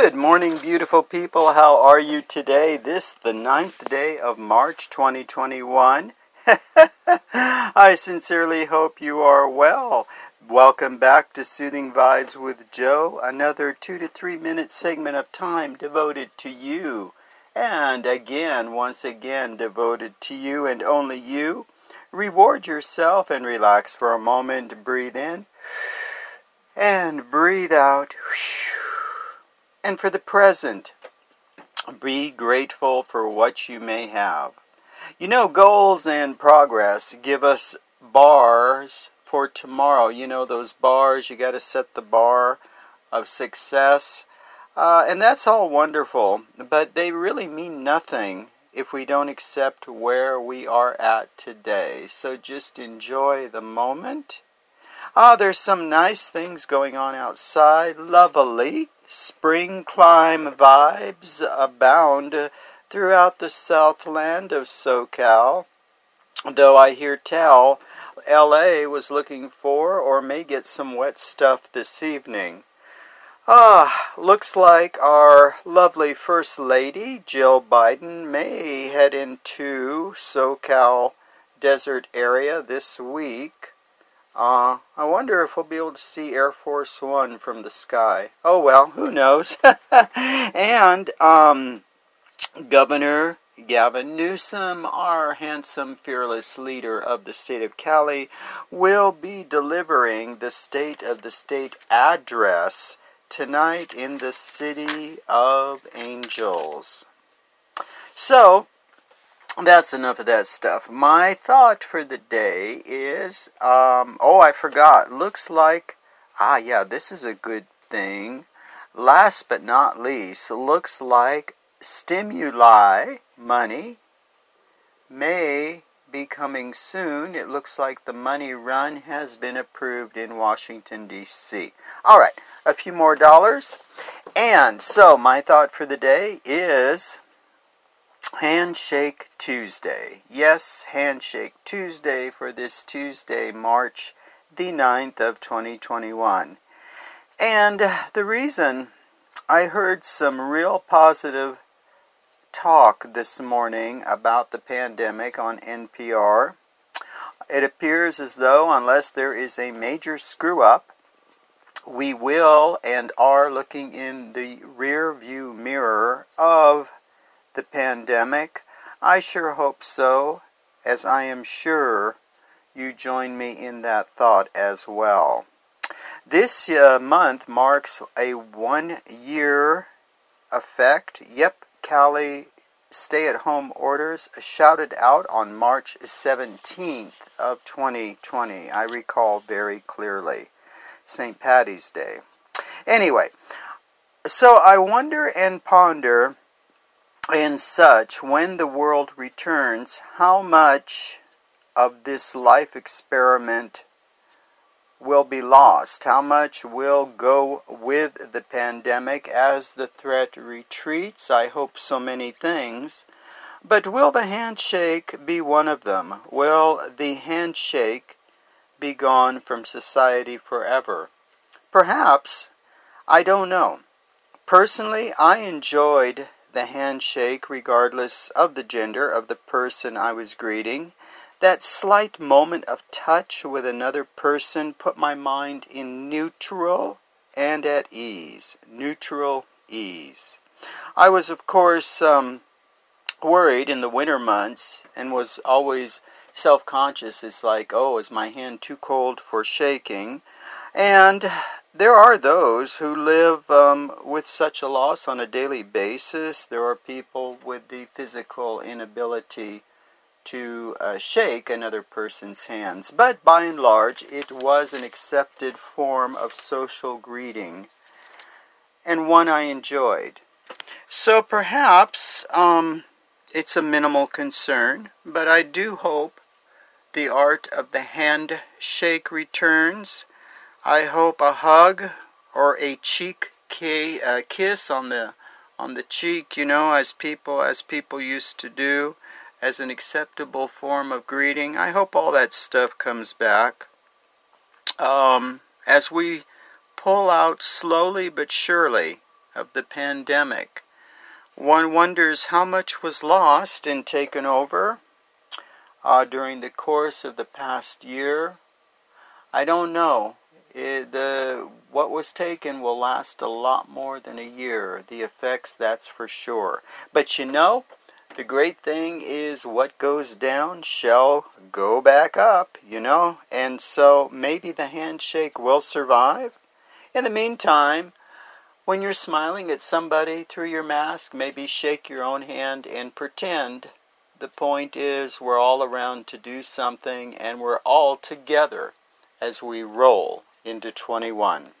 Good morning, beautiful people. How are you today? This, the ninth day of March 2021. I sincerely hope you are well. Welcome back to Soothing Vibes with Joe, another two to three minute segment of time devoted to you. And again, once again, devoted to you and only you. Reward yourself and relax for a moment. Breathe in and breathe out. And for the present, be grateful for what you may have. You know, goals and progress give us bars for tomorrow. You know, those bars, you got to set the bar of success. Uh, and that's all wonderful, but they really mean nothing if we don't accept where we are at today. So just enjoy the moment. Ah, there's some nice things going on outside. Lovely. Spring climb vibes abound throughout the southland of SoCal. Though I hear tell LA was looking for or may get some wet stuff this evening. Ah, looks like our lovely First Lady, Jill Biden, may head into SoCal desert area this week. Uh, I wonder if we'll be able to see Air Force One from the sky. Oh well, who knows? and um, Governor Gavin Newsom, our handsome, fearless leader of the state of Cali, will be delivering the State of the State address tonight in the City of Angels. So, that's enough of that stuff. My thought for the day is um, oh, I forgot. Looks like, ah, yeah, this is a good thing. Last but not least, looks like stimuli money may be coming soon. It looks like the money run has been approved in Washington, D.C. All right, a few more dollars. And so, my thought for the day is Handshake Tuesday. Yes, Handshake Tuesday for this Tuesday, March the 9th of 2021. And the reason I heard some real positive talk this morning about the pandemic on NPR. It appears as though, unless there is a major screw up, we will and are looking in the rear view mirror of the pandemic? I sure hope so, as I am sure you join me in that thought as well. This uh, month marks a one year effect. Yep, Cali stay at home orders shouted out on March 17th of 2020. I recall very clearly. St. Patty's Day. Anyway, so I wonder and ponder and such, when the world returns, how much of this life experiment will be lost? How much will go with the pandemic as the threat retreats? I hope so many things. But will the handshake be one of them? Will the handshake be gone from society forever? Perhaps. I don't know. Personally, I enjoyed the handshake, regardless of the gender of the person I was greeting. That slight moment of touch with another person put my mind in neutral and at ease. Neutral ease. I was, of course, um, worried in the winter months and was always self conscious. It's like, oh, is my hand too cold for shaking? And there are those who live um, with such a loss on a daily basis. There are people with the physical inability to uh, shake another person's hands. But by and large, it was an accepted form of social greeting and one I enjoyed. So perhaps um, it's a minimal concern, but I do hope the art of the handshake returns I hope a hug or a cheek kiss on the on the cheek, you know, as people as people used to do, as an acceptable form of greeting. I hope all that stuff comes back. Um, as we pull out slowly but surely of the pandemic. One wonders how much was lost and taken over uh, during the course of the past year. I don't know. It, the what was taken will last a lot more than a year. The effects, that's for sure. But you know, the great thing is what goes down shall go back up, you know, and so maybe the handshake will survive. In the meantime, when you're smiling at somebody through your mask, maybe shake your own hand and pretend. The point is, we're all around to do something and we're all together as we roll into 21.